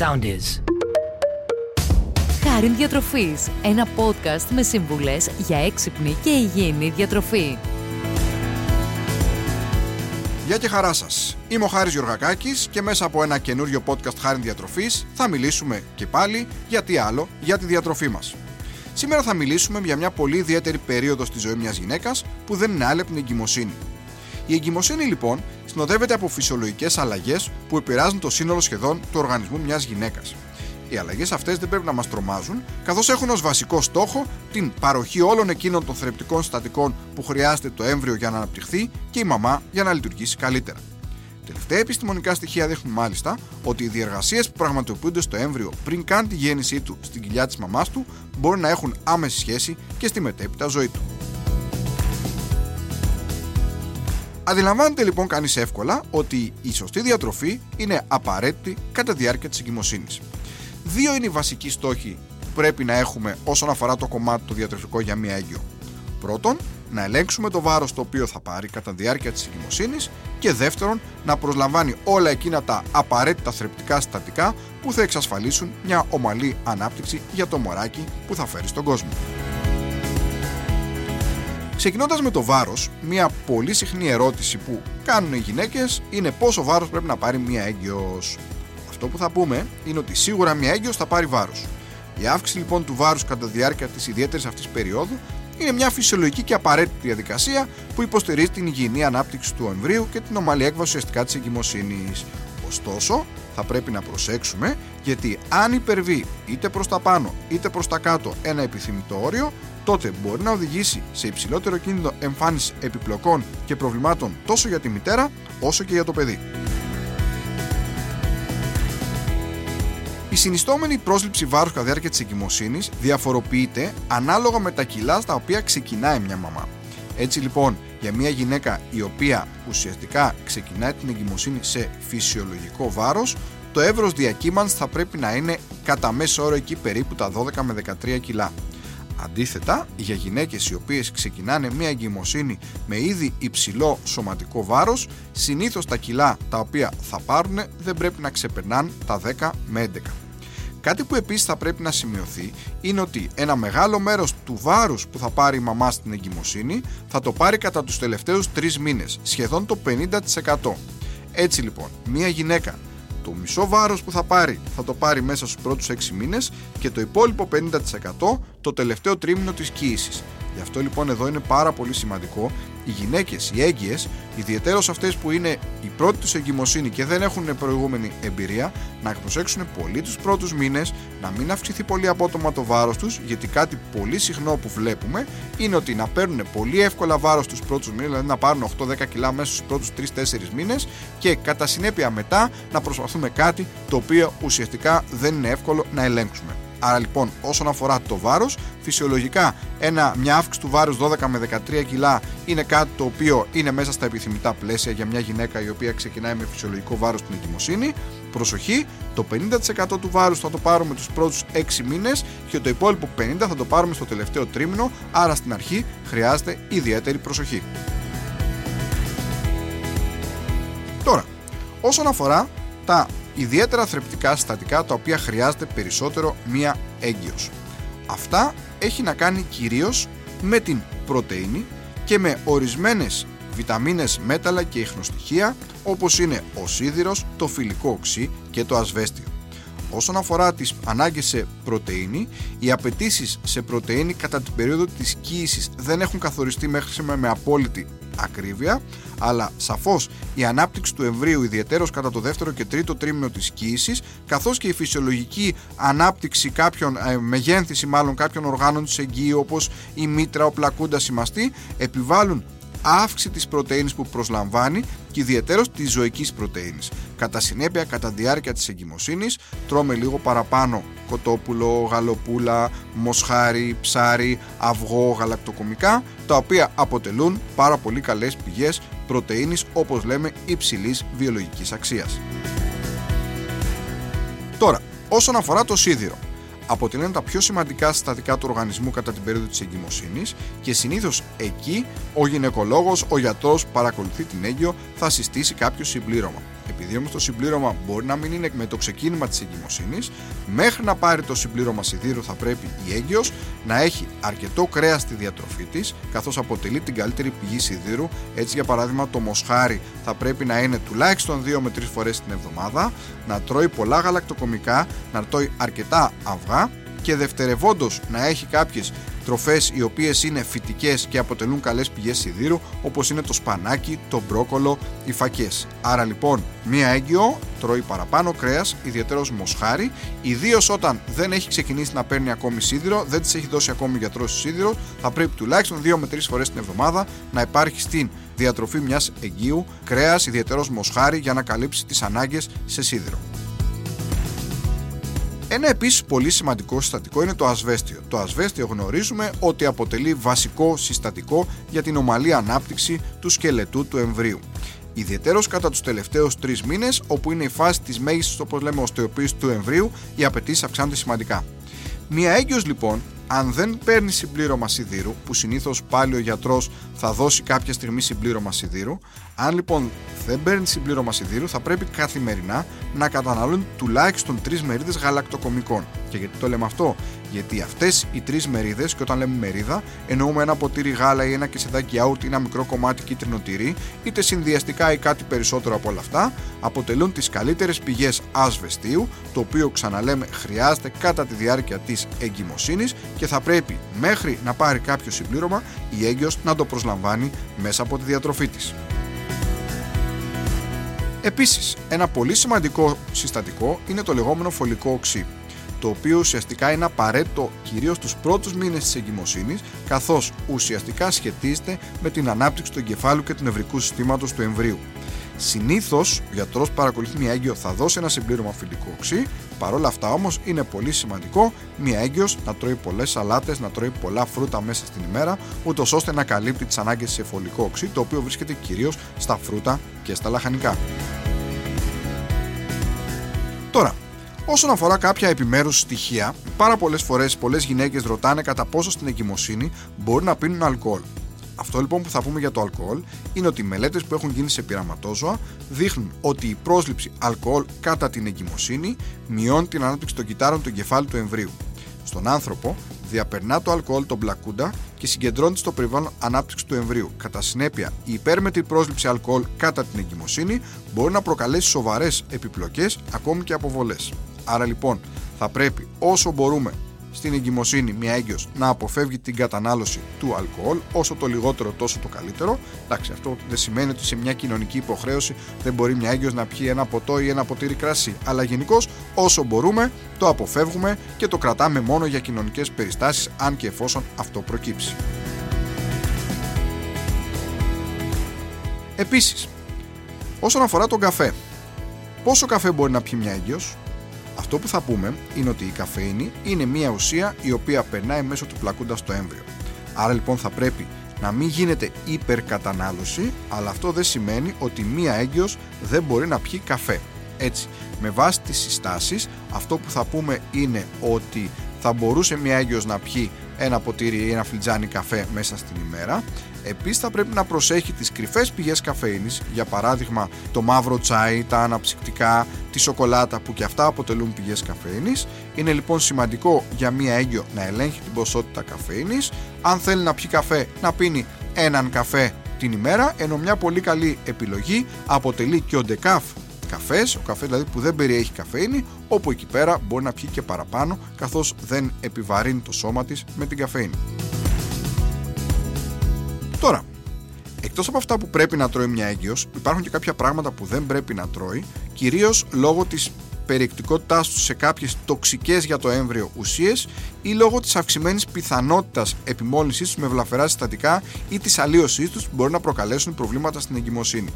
sound is. Χάριν Διατροφής, ένα podcast με σύμβουλες για έξυπνη και υγιεινή διατροφή. Γεια και χαρά σας. Είμαι ο Χάρης Γιωργακάκης και μέσα από ένα καινούριο podcast Χάριν Διατροφής θα μιλήσουμε και πάλι για τι άλλο, για τη διατροφή μας. Σήμερα θα μιλήσουμε για μια πολύ ιδιαίτερη περίοδο στη ζωή μιας γυναίκας που δεν είναι άλλη από την εγκυμοσύνη. Η εγκυμοσύνη λοιπόν συνοδεύεται από φυσιολογικές αλλαγές που επηρεάζουν το σύνολο σχεδόν του οργανισμού μιας γυναίκας. Οι αλλαγές αυτές δεν πρέπει να μας τρομάζουν, καθώς έχουν ως βασικό στόχο την παροχή όλων εκείνων των θρεπτικών συστατικών που χρειάζεται το έμβριο για να αναπτυχθεί και η μαμά για να λειτουργήσει καλύτερα. Τελευταία επιστημονικά στοιχεία δείχνουν μάλιστα ότι οι διεργασίες που πραγματοποιούνται στο έμβριο πριν καν τη γέννησή του στην κοιλιά της μαμάς του μπορεί να έχουν άμεση σχέση και στη μετέπειτα ζωή του. Αντιλαμβάνεται λοιπόν κανείς εύκολα ότι η σωστή διατροφή είναι απαραίτητη κατά τη διάρκεια της εγκυμοσύνης. Δύο είναι οι βασικοί στόχοι που πρέπει να έχουμε όσον αφορά το κομμάτι του διατροφικό για μία έγκυο. Πρώτον, να ελέγξουμε το βάρος το οποίο θα πάρει κατά τη διάρκεια της εγκυμοσύνης και δεύτερον, να προσλαμβάνει όλα εκείνα τα απαραίτητα θρεπτικά συστατικά που θα εξασφαλίσουν μια ομαλή ανάπτυξη για το μωράκι που θα φέρει στον κόσμο. Ξεκινώντας με το βάρος, μια πολύ συχνή ερώτηση που κάνουν οι γυναίκες είναι πόσο βάρος πρέπει να πάρει μια έγκυος. Αυτό που θα πούμε είναι ότι σίγουρα μια έγκυος θα πάρει βάρος. Η αύξηση λοιπόν του βάρους κατά τη διάρκεια της ιδιαίτερης αυτής περίοδου είναι μια φυσιολογική και απαραίτητη διαδικασία που υποστηρίζει την υγιεινή ανάπτυξη του εμβρίου και την ομαλή έκβαση ουσιαστικά της εγκυμοσύνης. Ωστόσο, θα πρέπει να προσέξουμε γιατί αν υπερβεί είτε προς τα πάνω είτε προς τα κάτω ένα επιθυμητό όριο τότε μπορεί να οδηγήσει σε υψηλότερο κίνδυνο εμφάνισης επιπλοκών και προβλημάτων τόσο για τη μητέρα όσο και για το παιδί. Η συνιστόμενη πρόσληψη βάρους κατά διάρκεια της εγκυμοσύνης διαφοροποιείται ανάλογα με τα κιλά στα οποία ξεκινάει μια μαμά. Έτσι λοιπόν, για μια γυναίκα η οποία ουσιαστικά ξεκινάει την εγκυμοσύνη σε φυσιολογικό βάρος, το εύρος διακύμανσης θα πρέπει να είναι κατά μέσο όρο εκεί περίπου τα 12 με 13 κιλά. Αντίθετα, για γυναίκες οι οποίες ξεκινάνε μια εγκυμοσύνη με ήδη υψηλό σωματικό βάρος, συνήθως τα κιλά τα οποία θα πάρουν δεν πρέπει να ξεπερνάνε τα 10 με 11. Κάτι που επίσης θα πρέπει να σημειωθεί είναι ότι ένα μεγάλο μέρος του βάρους που θα πάρει η μαμά στην εγκυμοσύνη θα το πάρει κατά τους τελευταίους 3 μήνες, σχεδόν το 50%. Έτσι λοιπόν, μια γυναίκα το μισό βάρος που θα πάρει θα το πάρει μέσα στους πρώτους 6 μήνες και το υπόλοιπο 50% το τελευταίο τρίμηνο της κοίησης. Γι' αυτό λοιπόν εδώ είναι πάρα πολύ σημαντικό οι γυναίκες, οι έγκυες, ιδιαίτερω αυτές που είναι η πρώτη τους εγκυμοσύνη και δεν έχουν προηγούμενη εμπειρία, να προσέξουν πολύ τους πρώτους μήνες, να μην αυξηθεί πολύ απότομα το βάρος τους, γιατί κάτι πολύ συχνό που βλέπουμε είναι ότι να παίρνουν πολύ εύκολα βάρος τους πρώτους μήνες, δηλαδή να πάρουν 8-10 κιλά μέσα στου πρώτους 3-4 μήνες και κατά συνέπεια μετά να προσπαθούμε κάτι το οποίο ουσιαστικά δεν είναι εύκολο να ελέγξουμε. Άρα λοιπόν όσον αφορά το βάρος, φυσιολογικά ένα, μια αύξηση του βάρους 12 με 13 κιλά είναι κάτι το οποίο είναι μέσα στα επιθυμητά πλαίσια για μια γυναίκα η οποία ξεκινάει με φυσιολογικό βάρος στην εγκυμοσύνη. Προσοχή, το 50% του βάρους θα το πάρουμε τους πρώτους 6 μήνες και το υπόλοιπο 50% θα το πάρουμε στο τελευταίο τρίμηνο, άρα στην αρχή χρειάζεται ιδιαίτερη προσοχή. Τώρα, όσον αφορά τα ιδιαίτερα θρεπτικά συστατικά τα οποία χρειάζεται περισσότερο μία έγκυος. Αυτά έχει να κάνει κυρίως με την πρωτεΐνη και με ορισμένες βιταμίνες, μέταλλα και ιχνοστοιχεία όπως είναι ο σίδηρος, το φιλικό οξύ και το ασβέστιο. Όσον αφορά τις ανάγκες σε πρωτεΐνη, οι απαιτήσεις σε πρωτεΐνη κατά την περίοδο της κοίησης δεν έχουν καθοριστεί μέχρι σήμερα με απόλυτη ακρίβεια, αλλά σαφώς η ανάπτυξη του εμβρίου, ιδιαίτερω κατά το δεύτερο και τρίτο τρίμηνο της κοίηση, καθώς και η φυσιολογική ανάπτυξη κάποιων, ε, μεγένθηση μάλλον κάποιων οργάνων της εγγύη, όπως η μήτρα, ο πλακούντας, η μαστή, επιβάλλουν αύξηση της πρωτεΐνης που προσλαμβάνει και ιδιαίτερως της ζωικής πρωτεΐνης. Κατά συνέπεια, κατά διάρκεια της εγκυμοσύνης, τρώμε λίγο παραπάνω κοτόπουλο, γαλοπούλα, μοσχάρι, ψάρι, αυγό, γαλακτοκομικά, τα οποία αποτελούν πάρα πολύ καλές πηγές πρωτεΐνης, όπως λέμε, υψηλής βιολογικής αξίας. Τώρα, όσον αφορά το σίδηρο, αποτελούν τα πιο σημαντικά συστατικά του οργανισμού κατά την περίοδο της εγκυμοσύνης και συνήθως εκεί ο γυναικολόγος, ο γιατρός παρακολουθεί την έγκυο, θα συστήσει κάποιο συμπλήρωμα. Επειδή όμως το συμπλήρωμα μπορεί να μην είναι με το ξεκίνημα της εγκυμοσύνης, μέχρι να πάρει το συμπλήρωμα σιδήρου θα πρέπει η έγκυος να έχει αρκετό κρέας στη διατροφή της, καθώς αποτελεί την καλύτερη πηγή σιδήρου. Έτσι, για παράδειγμα, το μοσχάρι θα πρέπει να είναι τουλάχιστον 2 με 3 φορές την εβδομάδα, να τρώει πολλά γαλακτοκομικά, να τρώει αρκετά αυγά και δευτερευόντως να έχει κάποιες τροφές οι οποίες είναι φυτικές και αποτελούν καλές πηγές σιδήρου όπως είναι το σπανάκι, το μπρόκολο, οι φακές. Άρα λοιπόν μία έγκυο τρώει παραπάνω κρέας, ιδιαίτερος μοσχάρι, ιδίως όταν δεν έχει ξεκινήσει να παίρνει ακόμη σίδηρο, δεν της έχει δώσει ακόμη γιατρός σίδηρο, θα πρέπει τουλάχιστον 2 με 3 φορές την εβδομάδα να υπάρχει στην διατροφή μιας εγκύου κρέας, ιδιαίτερος μοσχάρι για να καλύψει τις ανάγκες σε σίδηρο. Ένα επίσης πολύ σημαντικό συστατικό είναι το ασβέστιο. Το ασβέστιο γνωρίζουμε ότι αποτελεί βασικό συστατικό για την ομαλή ανάπτυξη του σκελετού του εμβρίου. Ιδιαιτέρως κατά τους τελευταίους τρεις μήνες, όπου είναι η φάση της μέγιστης, όπως λέμε, οστεοποίησης του εμβρίου, οι απαιτήσεις αυξάνονται σημαντικά. Μία έγκυος λοιπόν, αν δεν παίρνει συμπλήρωμα σιδήρου, που συνήθως πάλι ο γιατρός θα δώσει κάποια στιγμή συμπλήρωμα σιδήρου, αν λοιπόν δεν παίρνει συμπλήρωμα σιδήρου, θα πρέπει καθημερινά να καταναλώνει τουλάχιστον 3 μερίδες γαλακτοκομικών. Και γιατί το λέμε αυτό, γιατί αυτές οι τρεις μερίδες, και όταν λέμε μερίδα, εννοούμε ένα ποτήρι γάλα ή ένα κεσεδάκι άουτ ή ένα μικρό κομμάτι κίτρινο τυρί, είτε συνδυαστικά ή κάτι περισσότερο από όλα αυτά, αποτελούν τις καλύτερες πηγές ασβεστίου, το οποίο ξαναλέμε χρειάζεται κατά τη διάρκεια της εγκυμοσύνης και θα πρέπει μέχρι να πάρει κάποιο συμπλήρωμα η έγκυος να το προσλαμβάνει μέσα από τη διατροφή της. Επίσης, ένα πολύ σημαντικό συστατικό είναι το λεγόμενο φωλικό οξύ, το οποίο ουσιαστικά είναι απαραίτητο κυρίως στους πρώτους μήνες της εγκυμοσύνης, καθώς ουσιαστικά σχετίζεται με την ανάπτυξη του εγκεφάλου και του νευρικού συστήματος του εμβρίου. Συνήθως, ο γιατρός παρακολουθεί μια έγκυο θα δώσει ένα συμπλήρωμα φυλικό οξύ. Παρ' όλα αυτά όμως είναι πολύ σημαντικό μια έγκυος να τρώει πολλές σαλάτες, να τρώει πολλά φρούτα μέσα στην ημέρα, ούτως ώστε να καλύπτει τις ανάγκες σε φωλικό οξύ, το οποίο βρίσκεται κυρίως στα φρούτα και στα λαχανικά. Όσον αφορά κάποια επιμέρους στοιχεία, πάρα πολλές φορές πολλές γυναίκες ρωτάνε κατά πόσο στην εγκυμοσύνη μπορεί να πίνουν αλκοόλ. Αυτό λοιπόν που θα πούμε για το αλκοόλ είναι ότι οι μελέτες που έχουν γίνει σε πειραματόζωα δείχνουν ότι η πρόσληψη αλκοόλ κατά την εγκυμοσύνη μειώνει την ανάπτυξη των κυτάρων του εγκεφάλου του εμβρίου. Στον άνθρωπο διαπερνά το αλκοόλ τον πλακούντα και συγκεντρώνεται στο περιβάλλον ανάπτυξης του εμβρίου. Κατά συνέπεια, η υπέρμετρη πρόσληψη αλκοόλ κατά την εγκυμοσύνη μπορεί να προκαλέσει σοβαρές επιπλοκές ακόμη και αποβολές. Άρα λοιπόν, θα πρέπει όσο μπορούμε στην εγκυμοσύνη μια έγκυος να αποφεύγει την κατανάλωση του αλκοόλ, όσο το λιγότερο τόσο το καλύτερο. Εντάξει, αυτό δεν σημαίνει ότι σε μια κοινωνική υποχρέωση δεν μπορεί μια έγκυος να πιει ένα ποτό ή ένα ποτήρι κρασί. Αλλά γενικώς όσο μπορούμε το αποφεύγουμε και το κρατάμε μόνο για κοινωνικές περιστάσεις αν και εφόσον αυτό προκύψει. Επίσης, όσον αφορά τον καφέ, πόσο καφέ μπορεί να πιει μια έγκυος, αυτό που θα πούμε είναι ότι η καφέινη είναι μια ουσία η οποία περνάει μέσω του πλακούντα στο έμβριο. Άρα λοιπόν θα πρέπει να μην γίνεται υπερκατανάλωση, αλλά αυτό δεν σημαίνει ότι μία έγκυος δεν μπορεί να πιει καφέ. Έτσι, με βάση τις συστάσεις, αυτό που θα πούμε είναι ότι θα μπορούσε μία έγκυος να πιει ένα ποτήρι ή ένα φλιτζάνι καφέ μέσα στην ημέρα. Επίσης θα πρέπει να προσέχει τις κρυφές πηγές καφέινης, για παράδειγμα το μαύρο τσάι, τα αναψυκτικά, τη σοκολάτα που και αυτά αποτελούν πηγές καφέινης. Είναι λοιπόν σημαντικό για μία έγκυο να ελέγχει την ποσότητα καφεΐνης. Αν θέλει να πιει καφέ, να πίνει έναν καφέ την ημέρα, ενώ μια πολύ καλή επιλογή αποτελεί και ο ντεκάφ καφές, ο καφές δηλαδή που δεν περιέχει καφεΐνη, όπου εκεί πέρα μπορεί να πιει και παραπάνω, καθώς δεν επιβαρύνει το σώμα της με την καφεΐνη. Τώρα, εκτός από αυτά που πρέπει να τρώει μια έγκυος, υπάρχουν και κάποια πράγματα που δεν πρέπει να τρώει, κυρίως λόγω της περιεκτικότητάς τους σε κάποιες τοξικές για το έμβριο ουσίες ή λόγω της αυξημένης πιθανότητας επιμόλυνσής τους με βλαφερά συστατικά ή της αλλίωσής τους που μπορεί να προκαλέσουν προβλήματα στην εγκυμοσύνη.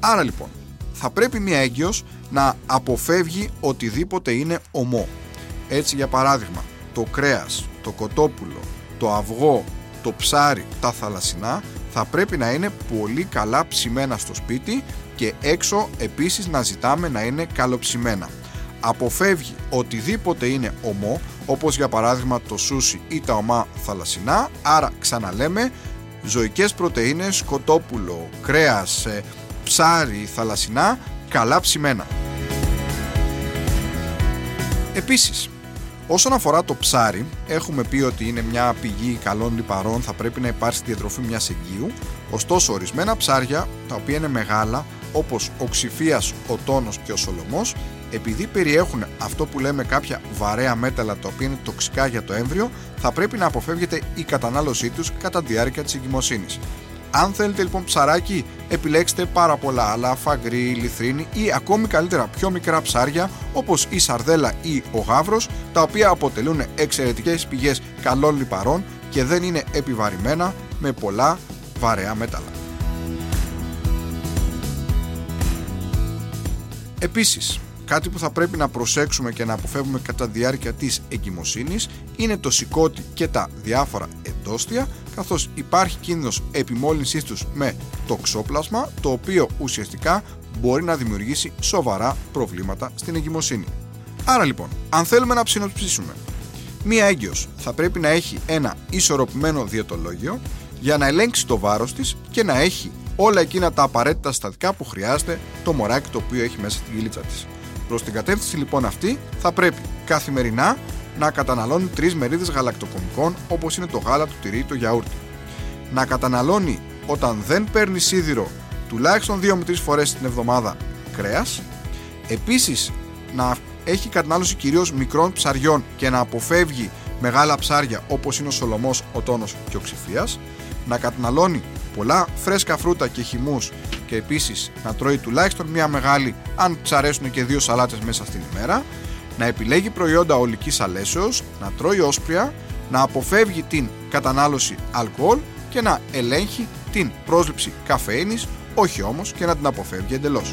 Άρα λοιπόν, θα πρέπει μια έγκυος να αποφεύγει οτιδήποτε είναι ομό. Έτσι για παράδειγμα, το κρέας, το κοτόπουλο, το αυγό, το ψάρι, τα θαλασσινά θα πρέπει να είναι πολύ καλά ψημένα στο σπίτι και έξω επίσης να ζητάμε να είναι καλοψημένα. Αποφεύγει οτιδήποτε είναι ομό, όπως για παράδειγμα το σούσι ή τα ομά θαλασσινά, άρα ξαναλέμε ζωικές πρωτεΐνες, κοτόπουλο, κρέας, ε, ψάρι, θαλασσινά καλά ψημένα. Επίσης, όσον αφορά το ψάρι, έχουμε πει ότι είναι μια πηγή καλών λιπαρών, θα πρέπει να υπάρξει διατροφή μιας εγγύου, ωστόσο ορισμένα ψάρια, τα οποία είναι μεγάλα, όπως ο ξηφίας, ο τόνος και ο σολομός, επειδή περιέχουν αυτό που λέμε κάποια βαρέα μέταλλα τα οποία είναι τοξικά για το έμβριο, θα πρέπει να αποφεύγεται η κατανάλωσή τους κατά τη διάρκεια της εγκυμοσύνης. Αν θέλετε λοιπόν ψαράκι, επιλέξτε πάρα πολλά άλλα, φαγκρί, λιθρίνη ή ακόμη καλύτερα πιο μικρά ψάρια όπως η σαρδέλα ή ο γάβρος, τα οποία αποτελούν εξαιρετικές πηγές καλών λιπαρών και δεν είναι επιβαρημένα με πολλά βαρέα μέταλλα. Επίσης, κάτι που θα πρέπει να προσέξουμε και να αποφεύγουμε κατά τη διάρκεια της εγκυμοσύνης είναι το σηκώτη και τα διάφορα εντόστια καθώς υπάρχει κίνδυνος επιμόλυνσής τους με τοξόπλασμα το οποίο ουσιαστικά μπορεί να δημιουργήσει σοβαρά προβλήματα στην εγκυμοσύνη. Άρα λοιπόν, αν θέλουμε να ψηνοψήσουμε, μία έγκυος θα πρέπει να έχει ένα ισορροπημένο διαιτολόγιο για να ελέγξει το βάρος της και να έχει όλα εκείνα τα απαραίτητα συστατικά που χρειάζεται το μωράκι το οποίο έχει μέσα στην γυλίτσα της. Προς την κατεύθυνση λοιπόν αυτή θα πρέπει καθημερινά να καταναλώνει 3 μερίδες γαλακτοκομικών όπως είναι το γάλα, το τυρί, το γιαούρτι. Να καταναλώνει όταν δεν παίρνει σίδηρο τουλάχιστον 2 με 3 φορές την εβδομάδα κρέας. Επίσης να έχει κατανάλωση κυρίως μικρών ψαριών και να αποφεύγει μεγάλα ψάρια όπως είναι ο σολομός, ο τόνος και ο ξηφίας. Να καταναλώνει πολλά φρέσκα φρούτα και χυμούς και επίσης να τρώει τουλάχιστον μία μεγάλη αν ψαρέσουν και δύο σαλάτες μέσα στην ημέρα να επιλέγει προϊόντα ολικής αλέσεως, να τρώει όσπρια, να αποφεύγει την κατανάλωση αλκοόλ και να ελέγχει την πρόσληψη καφέινης, όχι όμως και να την αποφεύγει εντελώς.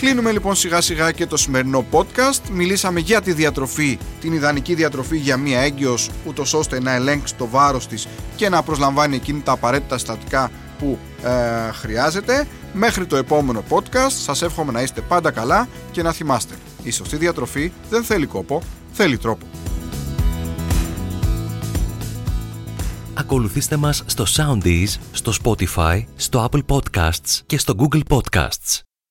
Κλείνουμε λοιπόν σιγά σιγά και το σημερινό podcast. Μιλήσαμε για τη διατροφή, την ιδανική διατροφή για μία έγκυος, ούτως ώστε να ελέγξει το βάρος της και να προσλαμβάνει εκείνη τα απαραίτητα στατικά που ε, χρειάζεται. Μέχρι το επόμενο podcast σας εύχομαι να είστε πάντα καλά και να θυμάστε η σωστή διατροφή δεν θέλει κόπο, θέλει τρόπο. Ακολουθήστε μας στο Soundees, στο Spotify, στο Apple Podcasts και στο Google Podcasts.